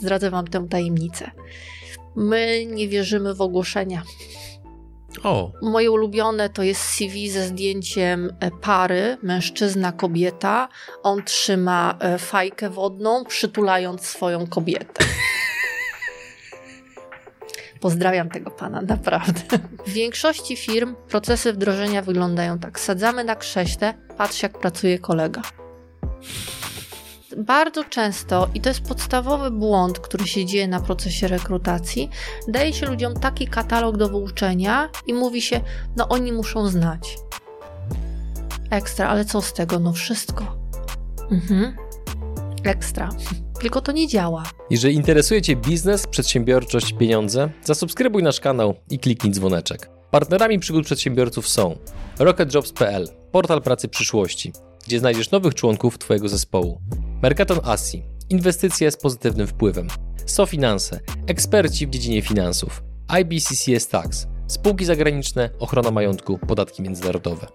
zdradzę Wam tę tajemnicę. My nie wierzymy w ogłoszenia. O. Moje ulubione to jest CV ze zdjęciem e, pary, mężczyzna, kobieta. On trzyma e, fajkę wodną, przytulając swoją kobietę. Pozdrawiam tego pana, naprawdę. W większości firm procesy wdrożenia wyglądają tak. Sadzamy na krześle, patrz jak pracuje kolega. Bardzo często, i to jest podstawowy błąd, który się dzieje na procesie rekrutacji, daje się ludziom taki katalog do wyuczenia i mówi się, no oni muszą znać. Ekstra, ale co z tego? No wszystko. Mhm. Ekstra. Tylko to nie działa. Jeżeli interesuje Cię biznes, przedsiębiorczość, pieniądze, zasubskrybuj nasz kanał i kliknij dzwoneczek. Partnerami przygód przedsiębiorców są RocketJobs.pl, portal pracy przyszłości, gdzie znajdziesz nowych członków Twojego zespołu. Mercaton Asi, inwestycje z pozytywnym wpływem. SoFinanse, eksperci w dziedzinie finansów. IBCCS Tax, spółki zagraniczne, ochrona majątku, podatki międzynarodowe.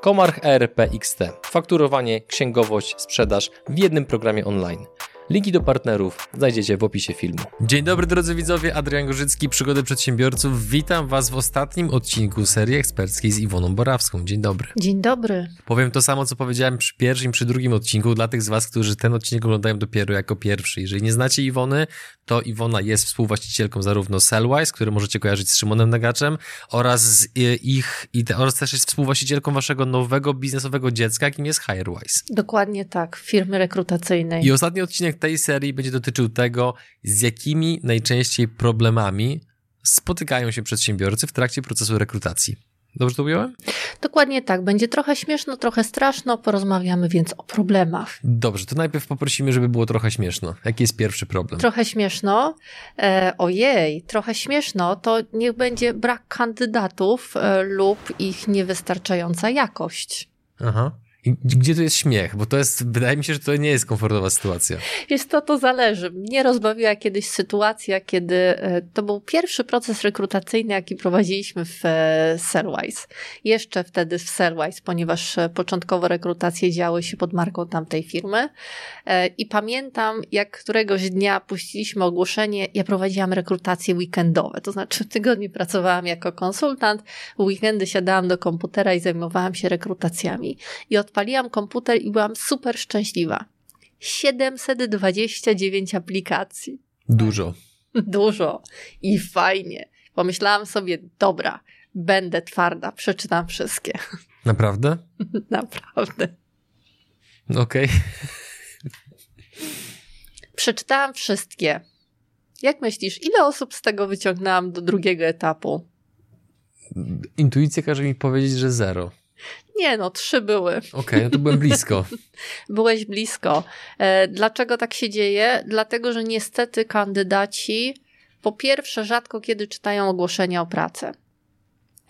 Komarch ERP XT, fakturowanie, księgowość, sprzedaż w jednym programie online. Linki do partnerów znajdziecie w opisie filmu. Dzień dobry drodzy widzowie, Adrian Gorzycki, Przygody Przedsiębiorców. Witam Was w ostatnim odcinku serii eksperckiej z Iwoną Borawską. Dzień dobry. Dzień dobry. Powiem to samo, co powiedziałem przy pierwszym, przy drugim odcinku dla tych z Was, którzy ten odcinek oglądają dopiero jako pierwszy. Jeżeli nie znacie Iwony, to Iwona jest współwłaścicielką zarówno Sellwise, który możecie kojarzyć z Szymonem Nagaczem, oraz z ich, oraz też jest współwłaścicielką Waszego nowego biznesowego dziecka, jakim jest Hirewise. Dokładnie tak, firmy rekrutacyjnej. I ostatni odcinek tej serii będzie dotyczył tego, z jakimi najczęściej problemami spotykają się przedsiębiorcy w trakcie procesu rekrutacji. Dobrze to ująłem? Dokładnie tak. Będzie trochę śmieszno, trochę straszno. Porozmawiamy więc o problemach. Dobrze, to najpierw poprosimy, żeby było trochę śmieszno. Jaki jest pierwszy problem? Trochę śmieszno. E, ojej, trochę śmieszno. To niech będzie brak kandydatów e, lub ich niewystarczająca jakość. Aha. Gdzie tu jest śmiech? Bo to jest, wydaje mi się, że to nie jest komfortowa sytuacja. Jest to, to zależy. Mnie rozbawiła kiedyś sytuacja, kiedy e, to był pierwszy proces rekrutacyjny, jaki prowadziliśmy w e, Sellwise. Jeszcze wtedy w Sellwise, ponieważ e, początkowo rekrutacje działy się pod marką tamtej firmy. I pamiętam, jak któregoś dnia puściliśmy ogłoszenie, ja prowadziłam rekrutacje weekendowe, to znaczy w tygodniu pracowałam jako konsultant, w weekendy siadałam do komputera i zajmowałam się rekrutacjami. I od odpaliłam komputer i byłam super szczęśliwa. 729 aplikacji. Dużo. Dużo. I fajnie. Pomyślałam sobie, dobra, będę twarda, przeczytam wszystkie. Naprawdę? Naprawdę. Okej. Okay. Przeczytałam wszystkie. Jak myślisz, ile osób z tego wyciągnęłam do drugiego etapu? Intuicja każe mi powiedzieć, że zero. Nie no, trzy były. Okej, okay, no to byłem blisko. Byłeś blisko. E, dlaczego tak się dzieje? Dlatego, że niestety kandydaci po pierwsze rzadko kiedy czytają ogłoszenia o pracę.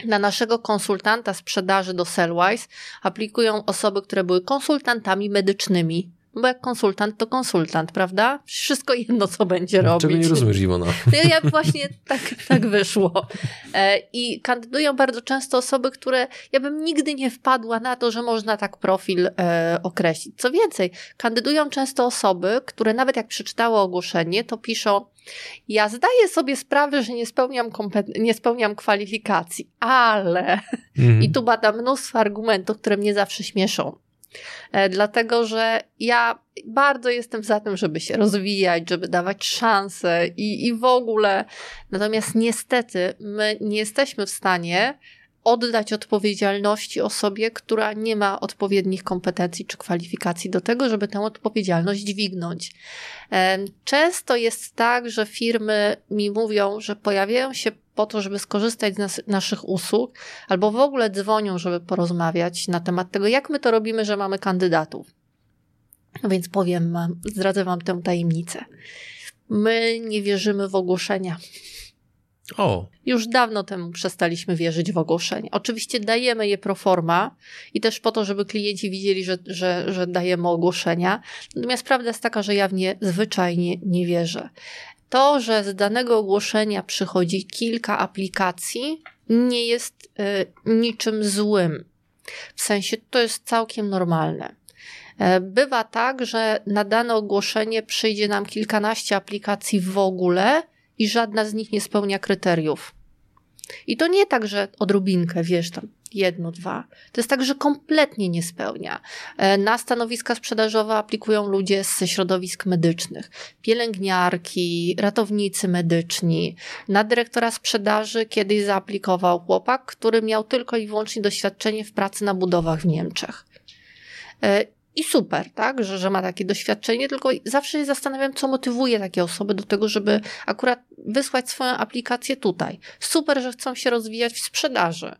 Na naszego konsultanta sprzedaży do Sellwise aplikują osoby, które były konsultantami medycznymi, bo jak konsultant, to konsultant, prawda? Wszystko jedno, co będzie robić. Czego nie rozumiesz, Iwona? Ja, właśnie tak, tak wyszło. E, I kandydują bardzo często osoby, które ja bym nigdy nie wpadła na to, że można tak profil e, określić. Co więcej, kandydują często osoby, które nawet jak przeczytały ogłoszenie, to piszą ja zdaję sobie sprawę, że nie spełniam, nie spełniam kwalifikacji, ale mhm. i tu bada mnóstwo argumentów, które mnie zawsze śmieszą. E, dlatego że ja bardzo jestem za tym, żeby się rozwijać, żeby dawać szanse i, i w ogóle. Natomiast niestety my nie jesteśmy w stanie oddać odpowiedzialności osobie, która nie ma odpowiednich kompetencji czy kwalifikacji do tego, żeby tę odpowiedzialność dźwignąć. E, często jest tak, że firmy mi mówią, że pojawiają się po to, żeby skorzystać z nas, naszych usług, albo w ogóle dzwonią, żeby porozmawiać na temat tego, jak my to robimy, że mamy kandydatów. No więc powiem, zdradzę Wam tę tajemnicę. My nie wierzymy w ogłoszenia. O. Już dawno temu przestaliśmy wierzyć w ogłoszenia. Oczywiście dajemy je pro forma i też po to, żeby klienci widzieli, że, że, że dajemy ogłoszenia. Natomiast prawda jest taka, że ja w nie zwyczajnie nie wierzę. To, że z danego ogłoszenia przychodzi kilka aplikacji, nie jest y, niczym złym. W sensie to jest całkiem normalne. E, bywa tak, że na dane ogłoszenie przyjdzie nam kilkanaście aplikacji w ogóle i żadna z nich nie spełnia kryteriów. I to nie tak, że odrobinkę, wiesz, tam jedno, dwa. To jest tak, że kompletnie nie spełnia. E, na stanowiska sprzedażowe aplikują ludzie ze środowisk medycznych, pielęgniarki, ratownicy medyczni. Na dyrektora sprzedaży kiedyś zaaplikował chłopak, który miał tylko i wyłącznie doświadczenie w pracy na budowach w Niemczech. E, I super, tak, że, że ma takie doświadczenie, tylko zawsze się zastanawiam, co motywuje takie osoby do tego, żeby akurat wysłać swoją aplikację tutaj. Super, że chcą się rozwijać w sprzedaży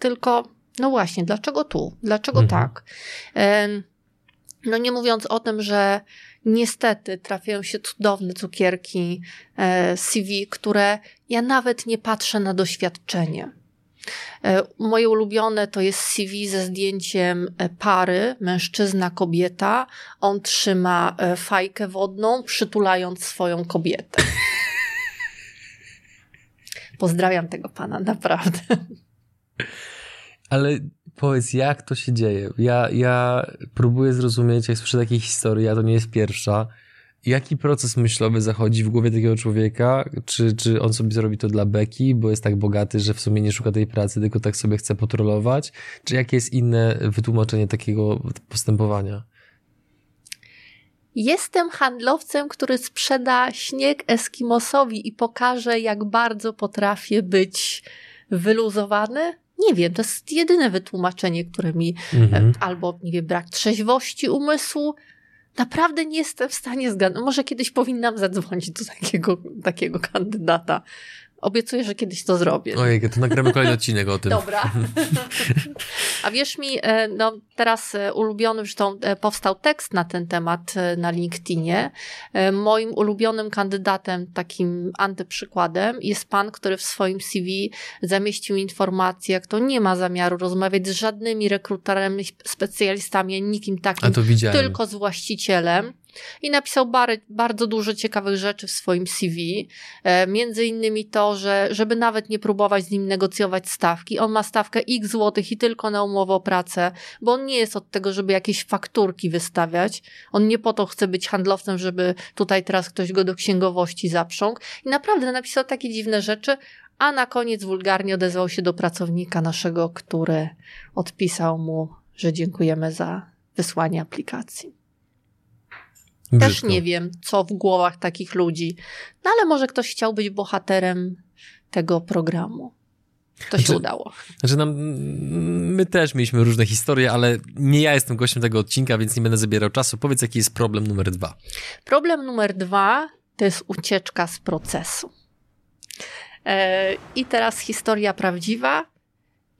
tylko no właśnie, dlaczego tu? Dlaczego mhm. tak? No nie mówiąc o tym, że niestety trafiają się cudowne cukierki e, CV, które ja nawet nie patrzę na doświadczenie. E, moje ulubione to jest CV ze zdjęciem e, pary, mężczyzna, kobieta. On trzyma fajkę wodną, przytulając swoją kobietę. Pozdrawiam tego pana, naprawdę. Ale powiedz, jak to się dzieje? Ja, ja próbuję zrozumieć, jak słyszę takiej historii, a to nie jest pierwsza. Jaki proces myślowy zachodzi w głowie takiego człowieka? Czy, czy on sobie zrobi to dla beki, bo jest tak bogaty, że w sumie nie szuka tej pracy, tylko tak sobie chce potrolować? Czy jakie jest inne wytłumaczenie takiego postępowania? Jestem handlowcem, który sprzeda śnieg Eskimosowi i pokaże, jak bardzo potrafię być wyluzowany, nie wiem, to jest jedyne wytłumaczenie, które mi mhm. albo, nie wiem, brak trzeźwości umysłu. Naprawdę nie jestem w stanie zgadnąć. Może kiedyś powinnam zadzwonić do takiego, takiego kandydata. Obiecuję, że kiedyś to zrobię. Ojej, to nagramy kolejny odcinek o tym. Dobra. A wierz mi, e, no teraz e, ulubiony, zresztą e, powstał tekst na ten temat na LinkedInie. Moim ulubionym kandydatem, takim antyprzykładem jest pan, który w swoim CV zamieścił informację, jak to nie ma zamiaru rozmawiać z żadnymi rekruterami, specjalistami, nikim takim, tylko z właścicielem i napisał bar bardzo dużo ciekawych rzeczy w swoim CV. E, między innymi to, że żeby nawet nie próbować z nim negocjować stawki. On ma stawkę x złotych i tylko na umowę o pracę, bo on nie jest od tego, żeby jakieś fakturki wystawiać. On nie po to chce być handlowcem, żeby tutaj teraz ktoś go do księgowości zaprzągł. I naprawdę napisał takie dziwne rzeczy, a na koniec wulgarnie odezwał się do pracownika naszego, który odpisał mu, że dziękujemy za wysłanie aplikacji. Brzydko. Też nie wiem, co w głowach takich ludzi. No ale może ktoś chciał być bohaterem tego programu. To znaczy, się udało. Znaczy nam, my też mieliśmy różne historie, ale nie ja jestem gościem tego odcinka, więc nie będę zabierał czasu. Powiedz, jaki jest problem numer dwa. Problem numer dwa to jest ucieczka z procesu. E, I teraz historia prawdziwa.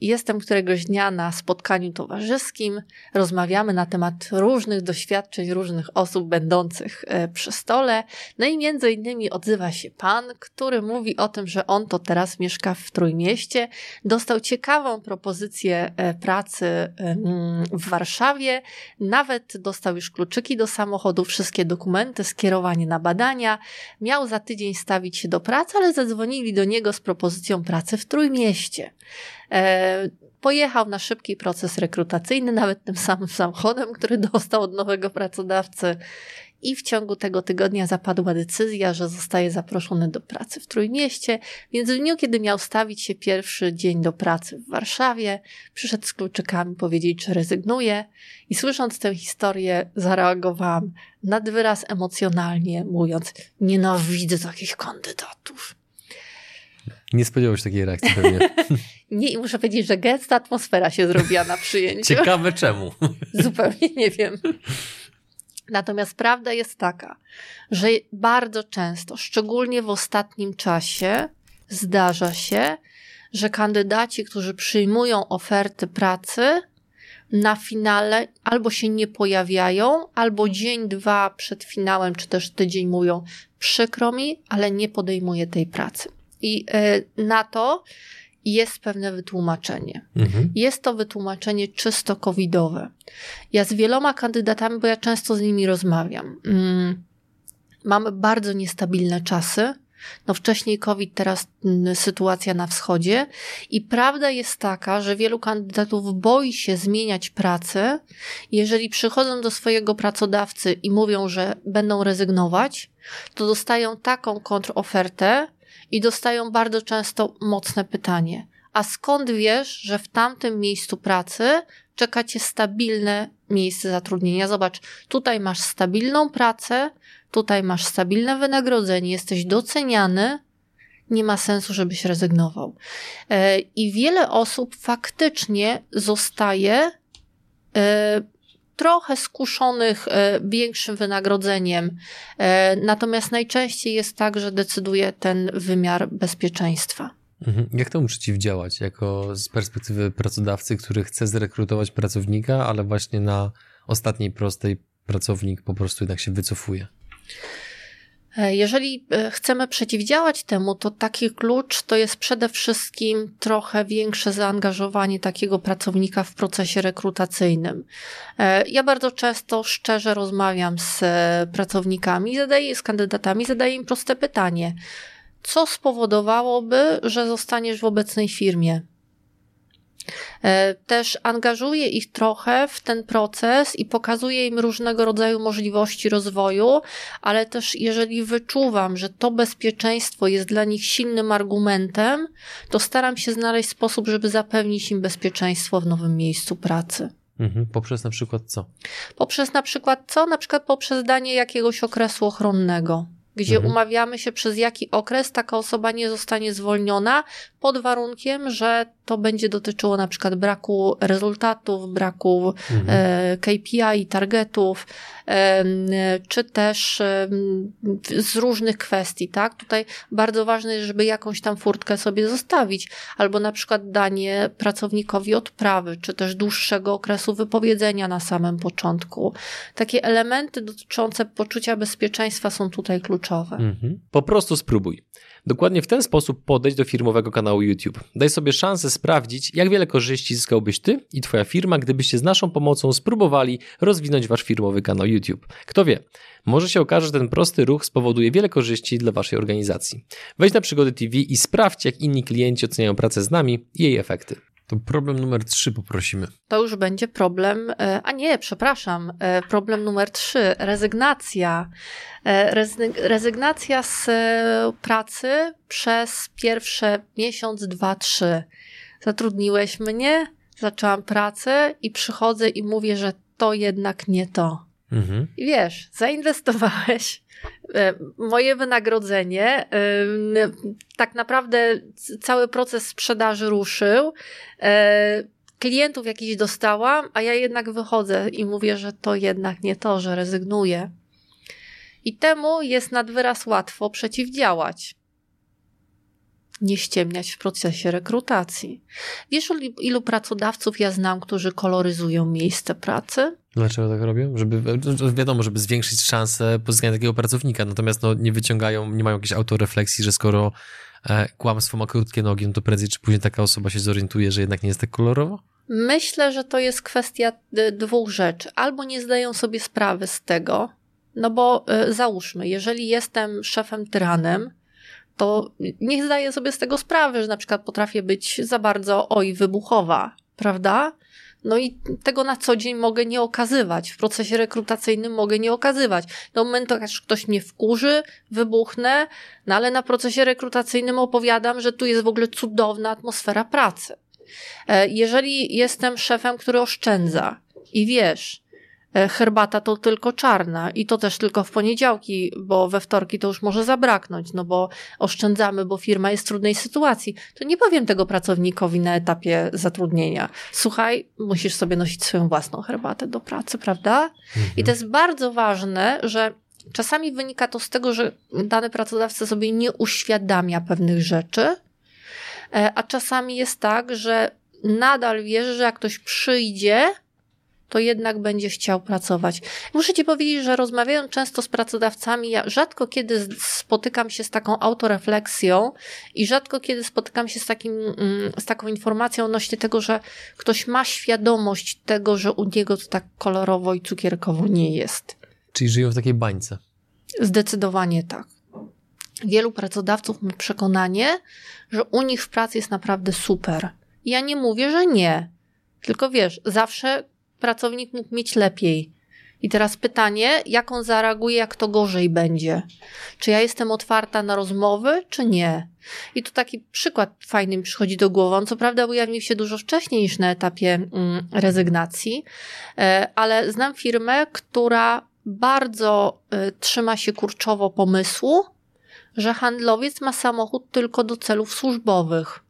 Jestem któregoś dnia na spotkaniu towarzyskim, rozmawiamy na temat różnych doświadczeń różnych osób będących e, przy stole. No i między innymi odzywa się pan, który mówi o tym, że on to teraz mieszka w Trójmieście, dostał ciekawą propozycję e, pracy w Warszawie, nawet dostał już kluczyki do samochodu, wszystkie dokumenty, skierowanie na badania, miał za tydzień stawić się do pracy, ale zadzwonili do niego z propozycją pracy w Trójmieście. E, pojechał na szybki proces rekrutacyjny, nawet tym samym samochodem, który dostał od nowego pracodawcy. I w ciągu tego tygodnia zapadła decyzja, że zostaje zaproszony do pracy w Trójmieście, więc w dniu, kiedy miał stawić się pierwszy dzień do pracy w Warszawie, przyszedł z kluczykami powiedzieć, czy rezygnuje. I słysząc tę historię, zareagowałam nad wyraz emocjonalnie, mówiąc: Nienawidzę takich kandydatów. Nie spodziewał się takiej reakcji pewnie. nie, i muszę powiedzieć, że gęsta atmosfera się zrobiła na przyjęciu. Ciekawe czemu. Zupełnie nie wiem. Natomiast prawda jest taka, że bardzo często, szczególnie w ostatnim czasie, zdarza się, że kandydaci, którzy przyjmują oferty pracy, na finale albo się nie pojawiają, albo dzień, dwa przed finałem, czy też tydzień mówią, przykro mi, ale nie podejmuję tej pracy. I e, na to jest pewne wytłumaczenie. Mhm. Jest to wytłumaczenie czysto covidowe. Ja z wieloma kandydatami, bo ja często z nimi rozmawiam, mm, mamy bardzo niestabilne czasy. No wcześniej COVID, teraz mm, sytuacja na wschodzie. I prawda jest taka, że wielu kandydatów boi się zmieniać pracę. Jeżeli przychodzą do swojego pracodawcy i mówią, że będą rezygnować, to dostają taką kontrofertę i dostają bardzo często mocne pytanie. A skąd wiesz, że w tamtym miejscu pracy czeka cię stabilne miejsce zatrudnienia? Zobacz, tutaj masz stabilną pracę, tutaj masz stabilne wynagrodzenie, jesteś doceniany, nie ma sensu, żebyś rezygnował. E, I wiele osób faktycznie zostaje e, trochę skuszonych e, większym wynagrodzeniem. Natomiast najczęściej jest tak, że decyduje ten wymiar bezpieczeństwa. Mhm. Jak temu przeciwdziałać, jako z perspektywy pracodawcy, który chce zrekrutować pracownika, ale właśnie na ostatniej prostej pracownik po prostu jednak się wycofuje? E, jeżeli e, chcemy przeciwdziałać temu, to taki klucz to jest przede wszystkim trochę większe zaangażowanie takiego pracownika w procesie rekrutacyjnym. E, ja bardzo często szczerze rozmawiam z pracownikami, zadaję, z kandydatami, zadaję im proste pytanie. Co spowodowałoby, że zostaniesz w obecnej firmie? E, też angażuję ich trochę w ten proces i pokazuję im różnego rodzaju możliwości rozwoju, ale też jeżeli wyczuwam, że to bezpieczeństwo jest dla nich silnym argumentem, to staram się znaleźć sposób, żeby zapewnić im bezpieczeństwo w nowym miejscu pracy. Mhm. Poprzez na przykład co? Poprzez na przykład co? Na przykład poprzez danie jakiegoś okresu ochronnego gdzie mhm. umawiamy się przez jaki okres taka osoba nie zostanie zwolniona, pod warunkiem, że to będzie dotyczyło na przykład braku rezultatów, braku mhm. e, KPI, targetów, e, czy też e, z różnych kwestii, tak? Tutaj bardzo ważne jest, żeby jakąś tam furtkę sobie zostawić, albo na przykład danie pracownikowi odprawy, czy też dłuższego okresu wypowiedzenia na samym początku. Takie elementy dotyczące poczucia bezpieczeństwa są tutaj kluczowe. Mhm. Po prostu spróbuj. Dokładnie w ten sposób podejść do firmowego kanału YouTube. Daj sobie szansę sprawdzić, jak wiele korzyści zyskałbyś ty i twoja firma, gdybyście z naszą pomocą spróbowali rozwinąć wasz firmowy kanał YouTube. Kto wie, może się okaże, że ten prosty ruch spowoduje wiele korzyści dla waszej organizacji. Wejdź na Przygody TV i sprawdź, jak inni klienci oceniają pracę z nami i jej efekty. To problem numer trzy poprosimy. To już będzie problem, e, a nie, przepraszam, e, problem numer trzy, rezygnacja. E, rezygnacja z pracy przez pierwsze miesiąc, dwa, trzy. Zatrudniłeś mnie, zaczęłam pracę i przychodzę i mówię, że to jednak nie to. Mhm. I wiesz, zainwestowałeś E, moje wynagrodzenie, tak naprawdę cały proces sprzedaży ruszył. E, klientów jakiś dostałam, a ja jednak wychodzę i mówię, że to jednak nie to, że rezygnuję. I temu jest nad wyraz łatwo przeciwdziałać. Nie ściemniać w procesie rekrutacji. Wiesz, ilu pracodawców ja znam, którzy koloryzują miejsce pracy? Dlaczego tak robią? Żeby, wiadomo, żeby zwiększyć szanse pozyskania takiego pracownika, natomiast no, nie wyciągają, nie mają jakiejś autorefleksji, że skoro e, kłamstwo ma krótkie nogi, no to prędzej czy później taka osoba się zorientuje, że jednak nie jest tak kolorowo? Myślę, że to jest kwestia dwóch rzeczy. Albo nie zdają sobie sprawy z tego, no bo y, załóżmy, jeżeli jestem szefem tyranem, to niech zdaję sobie z tego sprawy, że na przykład potrafię być za bardzo oj, wybuchowa, prawda? No i tego na co dzień mogę nie okazywać. W procesie rekrutacyjnym mogę nie okazywać. Do momentu, aż ktoś mnie wkurzy, wybuchnę, no ale na procesie rekrutacyjnym opowiadam, że tu jest w ogóle cudowna atmosfera pracy. E, jeżeli jestem szefem, który oszczędza i wiesz, herbata to tylko czarna i to też tylko w poniedziałki, bo we wtorki to już może zabraknąć, no bo oszczędzamy, bo firma jest w trudnej sytuacji. To nie powiem tego pracownikowi na etapie zatrudnienia. Słuchaj, musisz sobie nosić swoją własną herbatę do pracy, prawda? Mhm. I to jest bardzo ważne, że czasami wynika to z tego, że dany pracodawca sobie nie uświadamia pewnych rzeczy, e, a czasami jest tak, że nadal wierzy, że jak ktoś przyjdzie, to jednak będzie chciał pracować. Muszę Ci powiedzieć, że rozmawiając często z pracodawcami, ja rzadko kiedy spotykam się z taką autorefleksją i rzadko kiedy spotykam się z, takim, mm, z taką informacją odnośnie tego, że ktoś ma świadomość tego, że u niego to tak kolorowo i cukierkowo nie jest. Czyli żyją w takiej bańce. Zdecydowanie tak. wielu pracodawców ma przekonanie, że u nich w pracy jest naprawdę super. Ja nie mówię, że nie. Tylko wiesz, zawsze pracownik mógł mieć lepiej. I teraz pytanie, jak on zareaguje, jak to gorzej będzie? Czy ja jestem otwarta na rozmowy, czy nie? I tu taki przykład fajny mi przychodzi do głowy. On co prawda ujawnił się dużo wcześniej niż na etapie mm, rezygnacji, e, ale znam firmę, która bardzo e, trzyma się kurczowo pomysłu, że handlowiec ma samochód tylko do celów służbowych.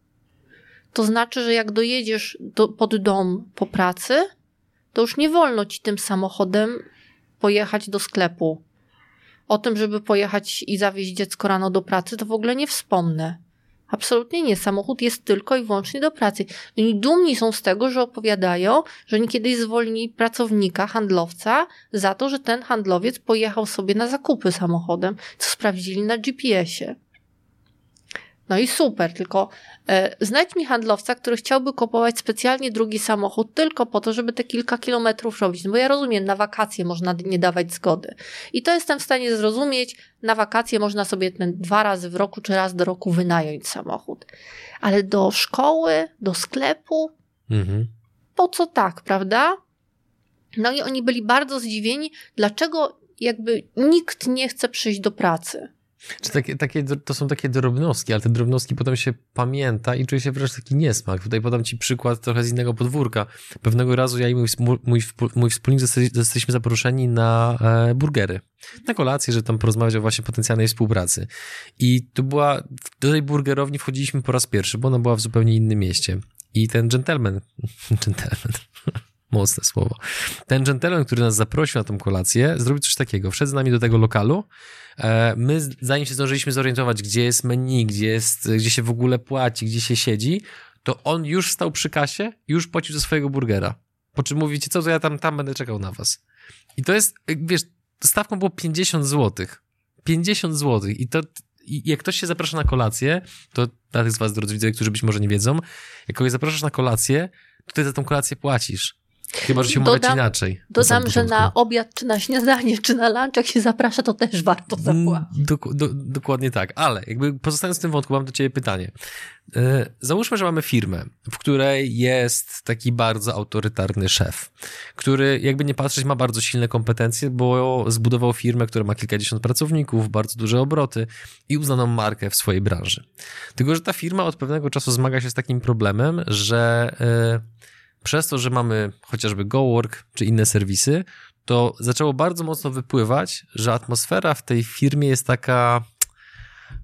To znaczy, że jak dojedziesz do, pod dom po pracy, to już nie wolno ci tym samochodem pojechać do sklepu. O tym, żeby pojechać i zawieźć dziecko rano do pracy, to w ogóle nie wspomnę. Absolutnie nie. Samochód jest tylko i wyłącznie do pracy. Oni dumni są z tego, że opowiadają, że oni kiedyś zwolnili pracownika, handlowca, za to, że ten handlowiec pojechał sobie na zakupy samochodem, co sprawdzili na GPS-ie. No i super, tylko e, znajdź mi handlowca, który chciałby kupować specjalnie drugi samochód tylko po to, żeby te kilka kilometrów robić. No bo ja rozumiem, na wakacje można nie dawać zgody. I to jestem w stanie zrozumieć. Na wakacje można sobie ten dwa razy w roku czy raz do roku wynająć samochód. Ale do szkoły, do sklepu, mhm. po co tak, prawda? No i oni byli bardzo zdziwieni, dlaczego jakby nikt nie chce przyjść do pracy. Czy takie, takie, to są takie drobnostki, ale te drobnostki potem się pamięta i czuje się wręcz taki niesmak. Tutaj podam ci przykład trochę z innego podwórka. Pewnego razu ja i mój, mój, mój wspólnik zostaliśmy zaproszeni na e, burgery. Na kolację, że tam porozmawiać o właśnie potencjalnej współpracy. I tu była, do tej burgerowni wchodziliśmy po raz pierwszy, bo ona była w zupełnie innym mieście. I ten gentleman, gentleman, mocne słowo. Ten gentleman, który nas zaprosił na tą kolację, zrobił coś takiego. Wszedł z nami do tego lokalu. E, my, zanim się zdążyliśmy zorientować, gdzie jest menu, gdzie, jest, gdzie się w ogóle płaci, gdzie się siedzi, to on już stał przy kasie już płacił za swojego burgera. Po czym mówicie, co, to ja tam, tam będę czekał na was. I to jest, wiesz, stawką było 50 zł. 50 zł. I to, i jak ktoś się zaprasza na kolację, to dla tych z was, drodzy widzowie, którzy być może nie wiedzą, jak kogoś zapraszasz na kolację, to ty za tą kolację płacisz. Chyba, że się umawiać inaczej. Dodam, że na obiad, czy na śniadanie, czy na lunch, jak się zaprasza, to też warto mm, zapłacić. Do, dokładnie tak. Ale jakby pozostając w tym wątku, mam do ciebie pytanie. Yy, załóżmy, że mamy firmę, w której jest taki bardzo autorytarny szef, który jakby nie patrzeć ma bardzo silne kompetencje, bo zbudował firmę, która ma kilkadziesiąt pracowników, bardzo duże obroty i uznaną markę w swojej branży. Tylko, że ta firma od pewnego czasu zmaga się z takim problemem, że yy, przez to, że mamy chociażby GoWork czy inne serwisy, to zaczęło bardzo mocno wypływać, że atmosfera w tej firmie jest taka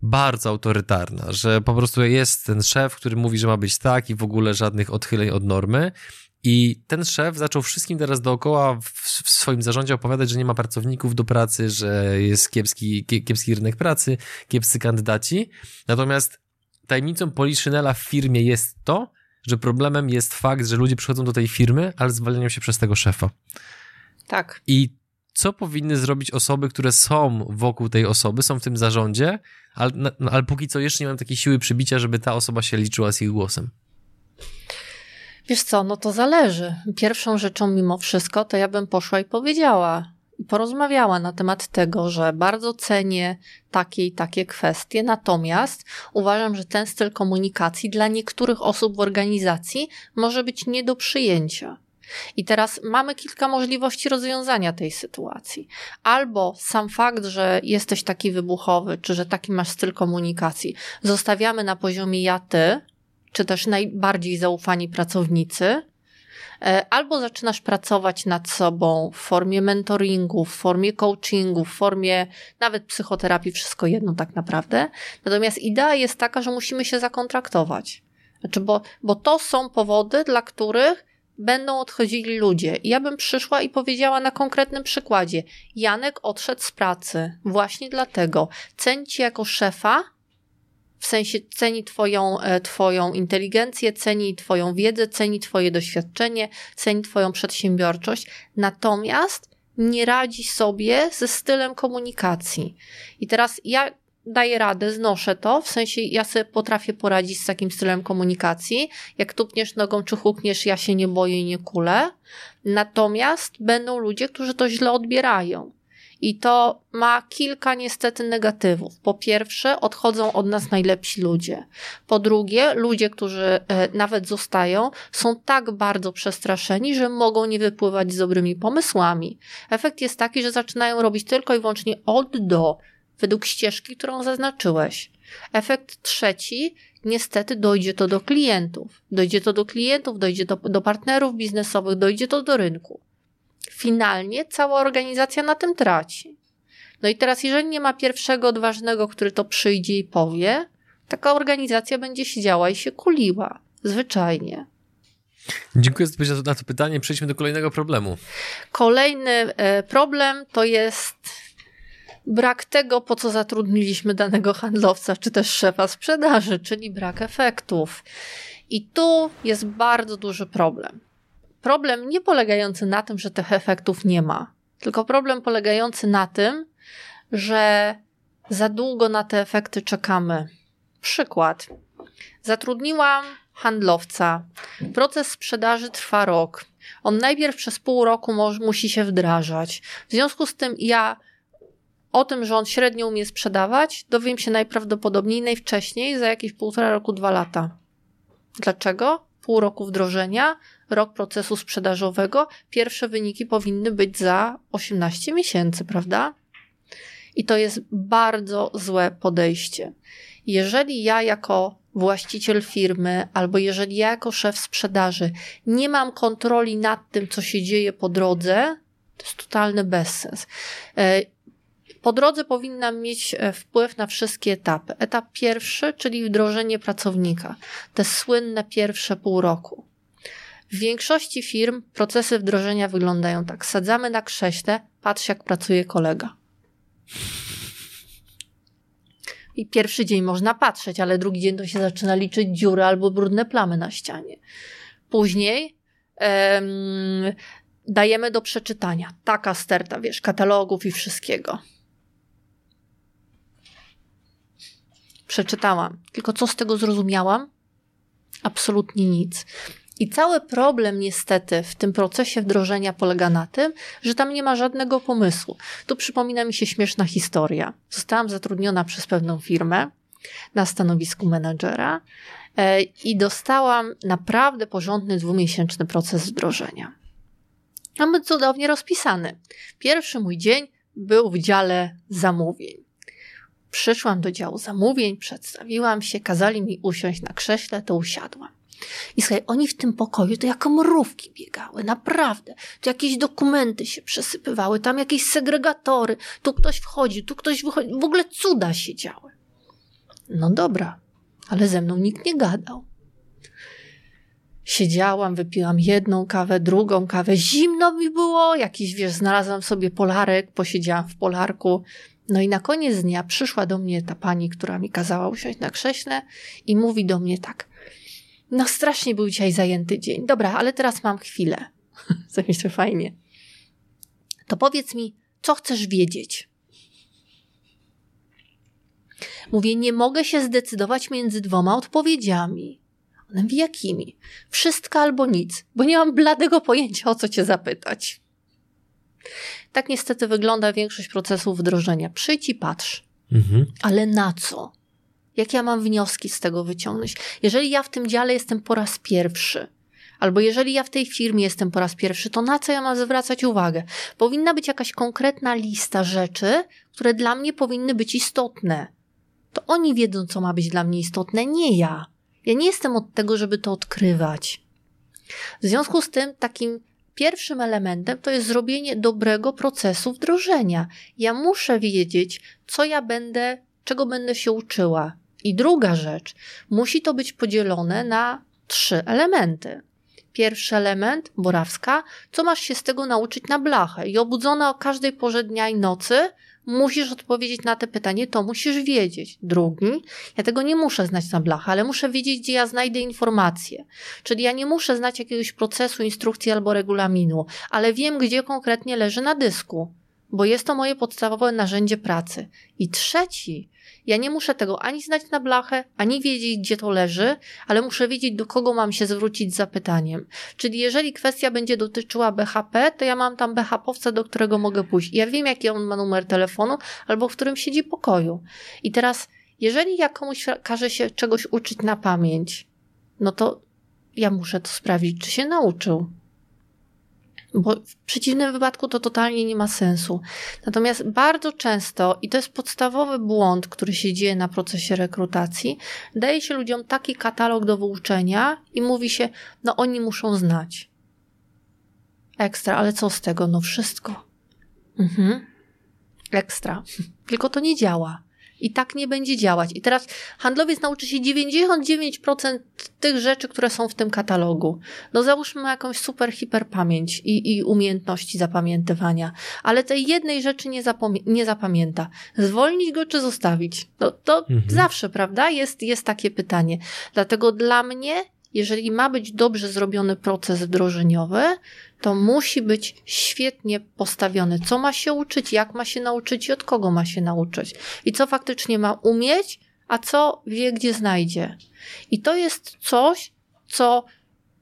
bardzo autorytarna, że po prostu jest ten szef, który mówi, że ma być tak i w ogóle żadnych odchyleń od normy. I ten szef zaczął wszystkim teraz dookoła w swoim zarządzie opowiadać, że nie ma pracowników do pracy, że jest kiepski, kiepski rynek pracy, kiepscy kandydaci. Natomiast tajemnicą Poliszynela w firmie jest to, że problemem jest fakt, że ludzie przychodzą do tej firmy, ale zwalniają się przez tego szefa. Tak. I co powinny zrobić osoby, które są wokół tej osoby, są w tym zarządzie, ale, no, ale póki co jeszcze nie mam takiej siły przybicia, żeby ta osoba się liczyła z ich głosem. Wiesz co, no to zależy. Pierwszą rzeczą mimo wszystko to ja bym poszła i powiedziała, porozmawiała na temat tego, że bardzo cenię takie i takie kwestie, natomiast uważam, że ten styl komunikacji dla niektórych osób w organizacji może być nie do przyjęcia. I teraz mamy kilka możliwości rozwiązania tej sytuacji. Albo sam fakt, że jesteś taki wybuchowy, czy że taki masz styl komunikacji, zostawiamy na poziomie ja ty, czy też najbardziej zaufani pracownicy, albo zaczynasz pracować nad sobą w formie mentoringu, w formie coachingu, w formie nawet psychoterapii, wszystko jedno tak naprawdę. Natomiast idea jest taka, że musimy się zakontraktować. Znaczy, bo, bo to są powody, dla których będą odchodzili ludzie. I ja bym przyszła i powiedziała na konkretnym przykładzie: Janek odszedł z pracy właśnie dlatego. Ceń ci jako szefa, w sensie ceni twoją, e, twoją inteligencję, ceni twoją wiedzę, ceni twoje doświadczenie, ceni twoją przedsiębiorczość, natomiast nie radzi sobie ze stylem komunikacji. I teraz ja daję radę, znoszę to, w sensie ja sobie potrafię poradzić z takim stylem komunikacji. Jak tupniesz nogą czy hukniesz, ja się nie boję i nie kulę. Natomiast będą ludzie, którzy to źle odbierają. I to ma kilka niestety negatywów. Po pierwsze, odchodzą od nas najlepsi ludzie. Po drugie, ludzie, którzy e, nawet zostają, są tak bardzo przestraszeni, że mogą nie wypływać z dobrymi pomysłami. Efekt jest taki, że zaczynają robić tylko i wyłącznie od do, według ścieżki, którą zaznaczyłeś. Efekt trzeci, niestety dojdzie to do klientów. Dojdzie to do klientów, dojdzie do, do partnerów biznesowych, dojdzie to do rynku finalnie cała organizacja na tym traci. No i teraz, jeżeli nie ma pierwszego odważnego, który to przyjdzie i powie, taka organizacja będzie siedziała i się kuliła. Zwyczajnie. Dziękuję za na to pytanie. Przejdźmy do kolejnego problemu. Kolejny e, problem to jest brak tego, po co zatrudniliśmy danego handlowca, czy też szefa sprzedaży, czyli brak efektów. I tu jest bardzo duży problem. Problem nie polegający na tym, że tych efektów nie ma, tylko problem polegający na tym, że za długo na te efekty czekamy. Przykład. Zatrudniłam handlowca. Proces sprzedaży trwa rok. On najpierw przez pół roku musi się wdrażać. W związku z tym ja o tym, że on średnio umie sprzedawać, dowiem się najprawdopodobniej najwcześniej za jakieś półtora roku, dwa lata. Dlaczego? Pół roku wdrożenia, rok procesu sprzedażowego, pierwsze wyniki powinny być za 18 miesięcy, prawda? I to jest bardzo złe podejście. Jeżeli ja jako właściciel firmy, albo jeżeli ja jako szef sprzedaży nie mam kontroli nad tym, co się dzieje po drodze, to jest totalny bezsens. E, po drodze powinnam mieć e, wpływ na wszystkie etapy. Etap pierwszy, czyli wdrożenie pracownika. Te słynne pierwsze pół roku. W większości firm procesy wdrożenia wyglądają tak. Sadzamy na krześle, patrz jak pracuje kolega. I pierwszy dzień można patrzeć, ale drugi dzień to się zaczyna liczyć dziury albo brudne plamy na ścianie. Później um, dajemy do przeczytania. Taka sterta, wiesz, katalogów i wszystkiego. Przeczytałam. Tylko co z tego zrozumiałam? Absolutnie nic. I cały problem niestety w tym procesie wdrożenia polega na tym, że tam nie ma żadnego pomysłu. Tu przypomina mi się śmieszna historia. Zostałam zatrudniona przez pewną firmę na stanowisku menedżera e, i dostałam naprawdę porządny dwumiesięczny proces wdrożenia. Mamy cudownie rozpisany. Pierwszy mój dzień był w dziale zamówień. Przyszłam do działu zamówień, przedstawiłam się, kazali mi usiąść na krześle, to usiadłam. I słuchaj, oni w tym pokoju to jako mrówki biegały, naprawdę. Tu jakieś dokumenty się przesypywały, tam jakieś segregatory, tu ktoś wchodzi, tu ktoś wychodzi. W ogóle cuda się działy. No dobra, ale ze mną nikt nie gadał. Siedziałam, wypiłam jedną kawę, drugą kawę. Zimno mi było, jakiś, wiesz, znalazłam sobie polarek, posiedziałam w polarku. No i na koniec dnia przyszła do mnie ta pani, która mi kazała usiąść na krześle i mówi do mnie tak – no strasznie był dzisiaj zajęty dzień. Dobra, ale teraz mam chwilę. Myślę fajnie. To powiedz mi, co chcesz wiedzieć? Mówię, nie mogę się zdecydować między dwoma odpowiedziami. Ona mówi, jakimi? Wszystko albo nic, bo nie mam bladego pojęcia, o co cię zapytać. Tak niestety wygląda większość procesów wdrożenia. Przyjdź i patrz. Mhm. Ale na co? Jak ja mam wnioski z tego wyciągnąć? Jeżeli ja w tym dziale jestem po raz pierwszy, albo jeżeli ja w tej firmie jestem po raz pierwszy, to na co ja mam zwracać uwagę? Powinna być jakaś konkretna lista rzeczy, które dla mnie powinny być istotne. To oni wiedzą, co ma być dla mnie istotne, nie ja. Ja nie jestem od tego, żeby to odkrywać. W związku z tym, takim pierwszym elementem to jest zrobienie dobrego procesu wdrożenia. Ja muszę wiedzieć, co ja będę, czego będę się uczyła, i druga rzecz, musi to być podzielone na trzy elementy. Pierwszy element, Borawska, co masz się z tego nauczyć na blachę i obudzona o każdej porze dnia i nocy, musisz odpowiedzieć na te pytanie, to musisz wiedzieć. Drugi, ja tego nie muszę znać na blachę, ale muszę wiedzieć, gdzie ja znajdę informacje. Czyli ja nie muszę znać jakiegoś procesu, instrukcji albo regulaminu, ale wiem, gdzie konkretnie leży na dysku, bo jest to moje podstawowe narzędzie pracy. I trzeci, Ja nie muszę tego ani znać na blachę, ani wiedzieć, gdzie to leży, ale muszę wiedzieć, do kogo mam się zwrócić z zapytaniem. Czyli jeżeli kwestia będzie dotyczyła BHP, to ja mam tam BHP-owca, do którego mogę pójść. Ja wiem, jaki on ma numer telefonu, albo w którym siedzi pokoju. I teraz, jeżeli ja komuś każe się czegoś uczyć na pamięć, no to ja muszę to sprawdzić, czy się nauczył bo w przeciwnym wypadku to totalnie nie ma sensu. Natomiast bardzo często, i to jest podstawowy błąd, który się dzieje na procesie rekrutacji, daje się ludziom taki katalog do wyuczenia i mówi się, no oni muszą znać. Ekstra, ale co z tego? No wszystko. Mhm. Ekstra. Tylko to nie działa. I tak nie będzie działać. I teraz handlowiec nauczy się 99% tych rzeczy, które są w tym katalogu. No załóżmy jakąś super hiperpamięć i, i umiejętności zapamiętywania, ale tej jednej rzeczy nie, nie zapamięta. Zwolnić go czy zostawić? No to mhm. zawsze, prawda? Jest, jest takie pytanie. Dlatego dla mnie jeżeli ma być dobrze zrobiony proces wdrożeniowy, to musi być świetnie postawiony. Co ma się uczyć, jak ma się nauczyć i od kogo ma się nauczyć. I co faktycznie ma umieć, a co wie, gdzie znajdzie. I to jest coś, co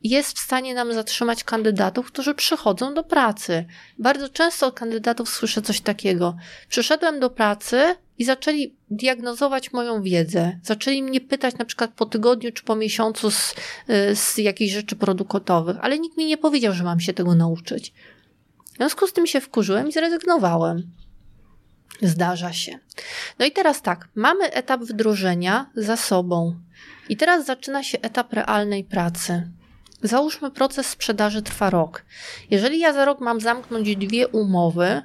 jest w stanie nam zatrzymać kandydatów, którzy przychodzą do pracy. Bardzo często od kandydatów słyszę coś takiego. Przyszedłem do pracy i zaczęli diagnozować moją wiedzę. Zaczęli mnie pytać na przykład po tygodniu czy po miesiącu z, y, z jakichś rzeczy produktowych, ale nikt mi nie powiedział, że mam się tego nauczyć. W związku z tym się wkurzyłem i zrezygnowałem. Zdarza się. No i teraz tak, mamy etap wdrożenia za sobą. I teraz zaczyna się etap realnej pracy. Załóżmy, proces sprzedaży trwa rok. Jeżeli ja za rok mam zamknąć dwie umowy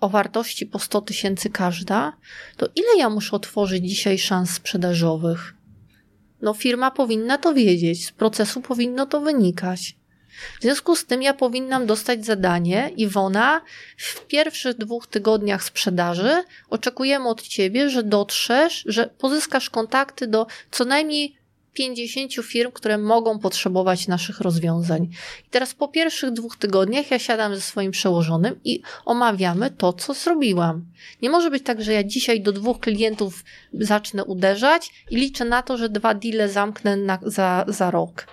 o wartości po 100 tysięcy każda, to ile ja muszę otworzyć dzisiaj szans sprzedażowych? No, firma powinna to wiedzieć, z procesu powinno to wynikać. W związku z tym ja powinnam dostać zadanie, Iwona, w pierwszych dwóch tygodniach sprzedaży oczekujemy od ciebie, że dotrzesz, że pozyskasz kontakty do co najmniej 50 firm, które mogą potrzebować naszych rozwiązań. I teraz po pierwszych dwóch tygodniach ja siadam ze swoim przełożonym i omawiamy to, co zrobiłam. Nie może być tak, że ja dzisiaj do dwóch klientów zacznę uderzać i liczę na to, że dwa deale zamknę na, za, za rok.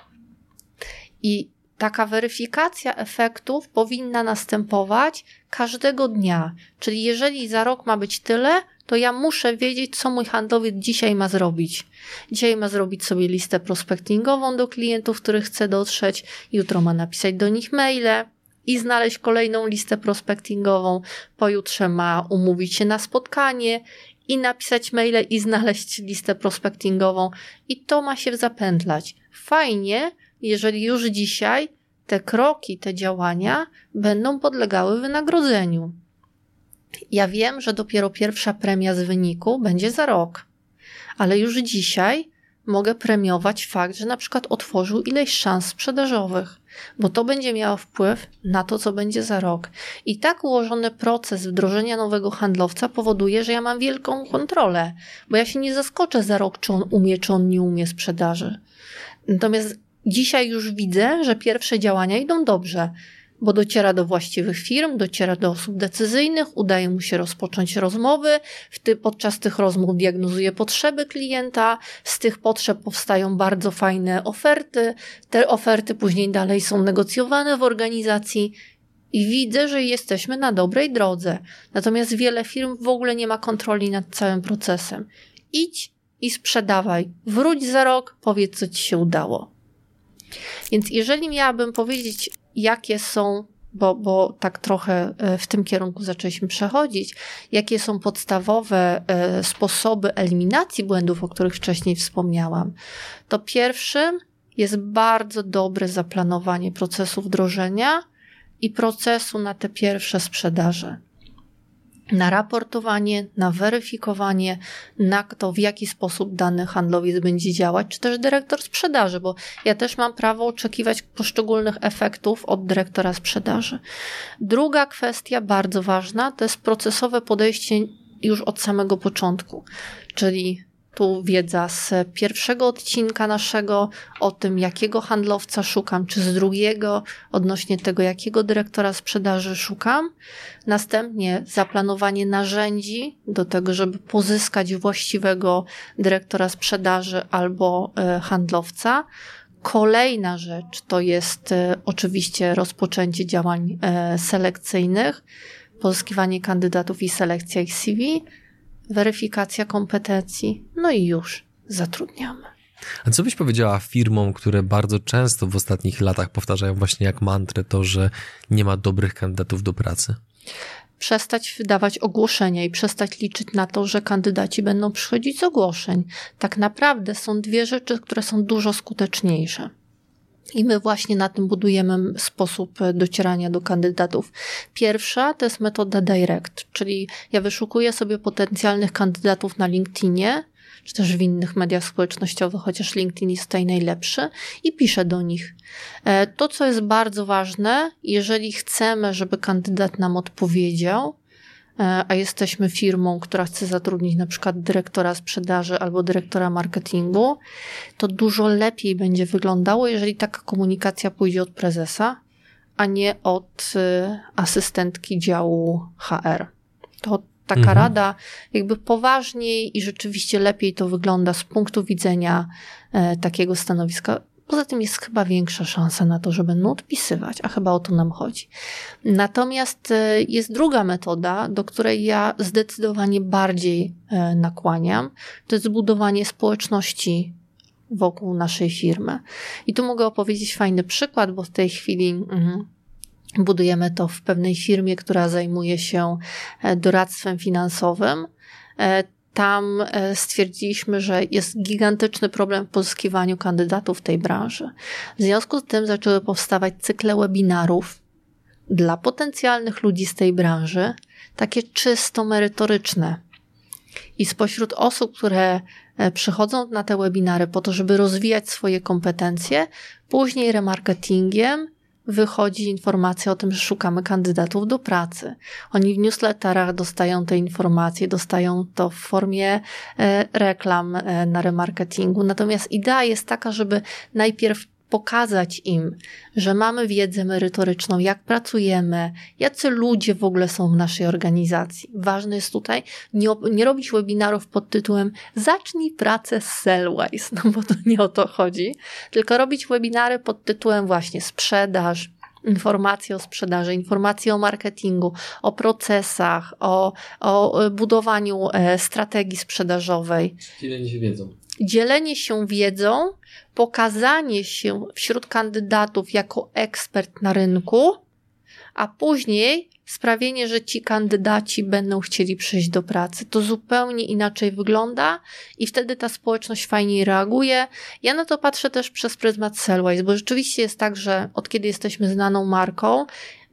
I taka weryfikacja efektów powinna następować każdego dnia. Czyli jeżeli za rok ma być tyle, to ja muszę wiedzieć, co mój handlowiec dzisiaj ma zrobić. Dzisiaj ma zrobić sobie listę prospectingową do klientów, których chce dotrzeć, jutro ma napisać do nich maile i znaleźć kolejną listę prospectingową, pojutrze ma umówić się na spotkanie i napisać maile i znaleźć listę prospectingową i to ma się zapętlać. Fajnie, jeżeli już dzisiaj te kroki, te działania będą podlegały wynagrodzeniu. Ja wiem, że dopiero pierwsza premia z wyniku będzie za rok, ale już dzisiaj mogę premiować fakt, że na przykład otworzył ileś szans sprzedażowych, bo to będzie miało wpływ na to, co będzie za rok. I tak ułożony proces wdrożenia nowego handlowca powoduje, że ja mam wielką kontrolę, bo ja się nie zaskoczę za rok, czy on umie, czy on nie umie sprzedaży. Natomiast dzisiaj już widzę, że pierwsze działania idą dobrze bo dociera do właściwych firm, dociera do osób decyzyjnych, udaje mu się rozpocząć rozmowy, ty, podczas tych rozmów diagnozuje potrzeby klienta, z tych potrzeb powstają bardzo fajne oferty, te oferty później dalej są negocjowane w organizacji i widzę, że jesteśmy na dobrej drodze. Natomiast wiele firm w ogóle nie ma kontroli nad całym procesem. Idź i sprzedawaj. Wróć za rok, powiedz, co ci się udało. Więc jeżeli miałabym powiedzieć jakie są, bo, bo tak trochę e, w tym kierunku zaczęliśmy przechodzić, jakie są podstawowe e, sposoby eliminacji błędów, o których wcześniej wspomniałam, to pierwszym jest bardzo dobre zaplanowanie procesu wdrożenia i procesu na te pierwsze sprzedaże na raportowanie, na weryfikowanie, na to, w jaki sposób dany handlowiec będzie działać, czy też dyrektor sprzedaży, bo ja też mam prawo oczekiwać poszczególnych efektów od dyrektora sprzedaży. Druga kwestia, bardzo ważna, to jest procesowe podejście już od samego początku, czyli tu wiedza z pierwszego odcinka naszego o tym, jakiego handlowca szukam, czy z drugiego odnośnie tego, jakiego dyrektora sprzedaży szukam. Następnie zaplanowanie narzędzi do tego, żeby pozyskać właściwego dyrektora sprzedaży albo e, handlowca. Kolejna rzecz to jest e, oczywiście rozpoczęcie działań e, selekcyjnych, pozyskiwanie kandydatów i selekcja ich CV weryfikacja kompetencji, no i już zatrudniamy. A co byś powiedziała firmom, które bardzo często w ostatnich latach powtarzają właśnie jak mantrę to, że nie ma dobrych kandydatów do pracy? Przestać wydawać ogłoszenia i przestać liczyć na to, że kandydaci będą przychodzić z ogłoszeń. Tak naprawdę są dwie rzeczy, które są dużo skuteczniejsze. I my właśnie na tym budujemy sposób e, docierania do kandydatów. Pierwsza to jest metoda direct, czyli ja wyszukuję sobie potencjalnych kandydatów na LinkedInie, czy też w innych mediach społecznościowych, chociaż LinkedIn jest tutaj najlepszy, i piszę do nich. E, to, co jest bardzo ważne, jeżeli chcemy, żeby kandydat nam odpowiedział, a jesteśmy firmą, która chce zatrudnić na przykład dyrektora sprzedaży albo dyrektora marketingu, to dużo lepiej będzie wyglądało, jeżeli taka komunikacja pójdzie od prezesa, a nie od e, asystentki działu HR. To taka mhm. rada, jakby poważniej i rzeczywiście lepiej to wygląda z punktu widzenia e, takiego stanowiska Poza tym jest chyba większa szansa na to, że będą odpisywać, a chyba o to nam chodzi. Natomiast e, jest druga metoda, do której ja zdecydowanie bardziej e, nakłaniam. To jest zbudowanie społeczności wokół naszej firmy. I tu mogę opowiedzieć fajny przykład, bo w tej chwili. Mm, budujemy to w pewnej firmie, która zajmuje się e, doradztwem finansowym tam e, stwierdziliśmy, że jest gigantyczny problem w pozyskiwaniu kandydatów w tej branży. W związku z tym zaczęły powstawać cykle webinarów dla potencjalnych ludzi z tej branży, takie czysto merytoryczne. I spośród osób, które e, przychodzą na te webinary po to, żeby rozwijać swoje kompetencje, później remarketingiem wychodzi informacja o tym, że szukamy kandydatów do pracy. Oni w newsletterach dostają te informacje, dostają to w formie e, reklam e, na remarketingu. Natomiast idea jest taka, żeby najpierw pokazać im, że mamy wiedzę merytoryczną, jak pracujemy, jacy ludzie w ogóle są w naszej organizacji. Ważne jest tutaj nie, nie robić webinarów pod tytułem Zacznij pracę z Sellwise, no bo to nie o to chodzi, tylko robić webinary pod tytułem właśnie sprzedaż, informacje o sprzedaży, informacje o marketingu, o procesach, o, o budowaniu e, strategii sprzedażowej. Się wiedzą. Dzielenie się wiedzą, pokazanie się wśród kandydatów jako ekspert na rynku, a później sprawienie, że ci kandydaci będą chcieli przyjść do pracy. To zupełnie inaczej wygląda i wtedy ta społeczność fajniej reaguje. Ja na to patrzę też przez pryzmat Sellwise, bo rzeczywiście jest tak, że od kiedy jesteśmy znaną marką,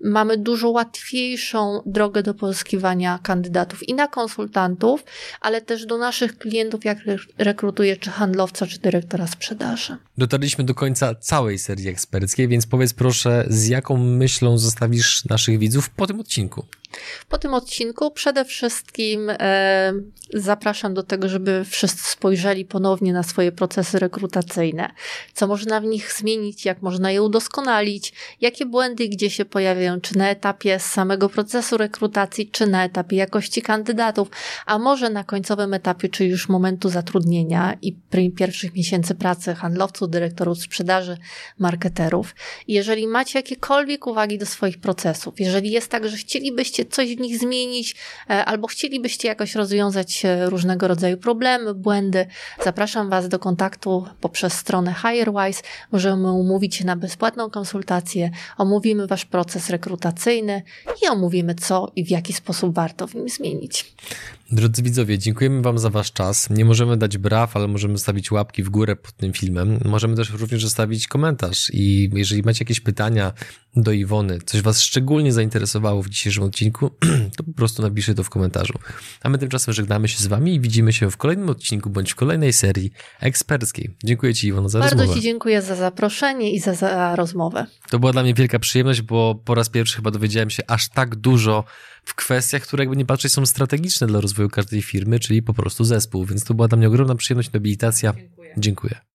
mamy dużo łatwiejszą drogę do pozyskiwania kandydatów i na konsultantów, ale też do naszych klientów, jak rekrutuje czy handlowca, czy dyrektora sprzedaży. Dotarliśmy do końca całej serii eksperckiej, więc powiedz proszę, z jaką myślą zostawisz naszych widzów po tym odcinku? Po tym odcinku przede wszystkim e, zapraszam do tego, żeby wszyscy spojrzeli ponownie na swoje procesy rekrutacyjne. Co można w nich zmienić, jak można je udoskonalić, jakie błędy gdzie się pojawiają, czy na etapie samego procesu rekrutacji, czy na etapie jakości kandydatów, a może na końcowym etapie, czy już momentu zatrudnienia i pierwszych miesięcy pracy handlowców, dyrektorów sprzedaży, marketerów. Jeżeli macie jakiekolwiek uwagi do swoich procesów, jeżeli jest tak, że chcielibyście chcielibyście coś w nich zmienić, e, albo chcielibyście jakoś rozwiązać e, różnego rodzaju problemy, błędy, zapraszam Was do kontaktu poprzez stronę HireWise. Możemy umówić się na bezpłatną konsultację, omówimy Wasz proces rekrutacyjny i omówimy co i w jaki sposób warto w nim zmienić. Drodzy widzowie, dziękujemy Wam za Wasz czas. Nie możemy dać braw, ale możemy zostawić łapki w górę pod tym filmem. Możemy też również zostawić komentarz i jeżeli macie jakieś pytania do Iwony, coś Was szczególnie zainteresowało w dzisiejszym odcinku, to po prostu napiszcie to w komentarzu. A my tymczasem żegnamy się z Wami i widzimy się w kolejnym odcinku bądź w kolejnej serii eksperckiej. Dziękuję Ci Iwono za Bardzo rozmowę. Bardzo Ci dziękuję za zaproszenie i za, za rozmowę. To była dla mnie wielka przyjemność, bo po raz pierwszy chyba dowiedziałem się aż tak dużo w kwestiach, które jakby nie patrzeć są strategiczne dla rozwoju każdej firmy, czyli po prostu zespół. Więc to była dla mnie ogromna przyjemność, nobilitacja. Dziękuję. Dziękuję.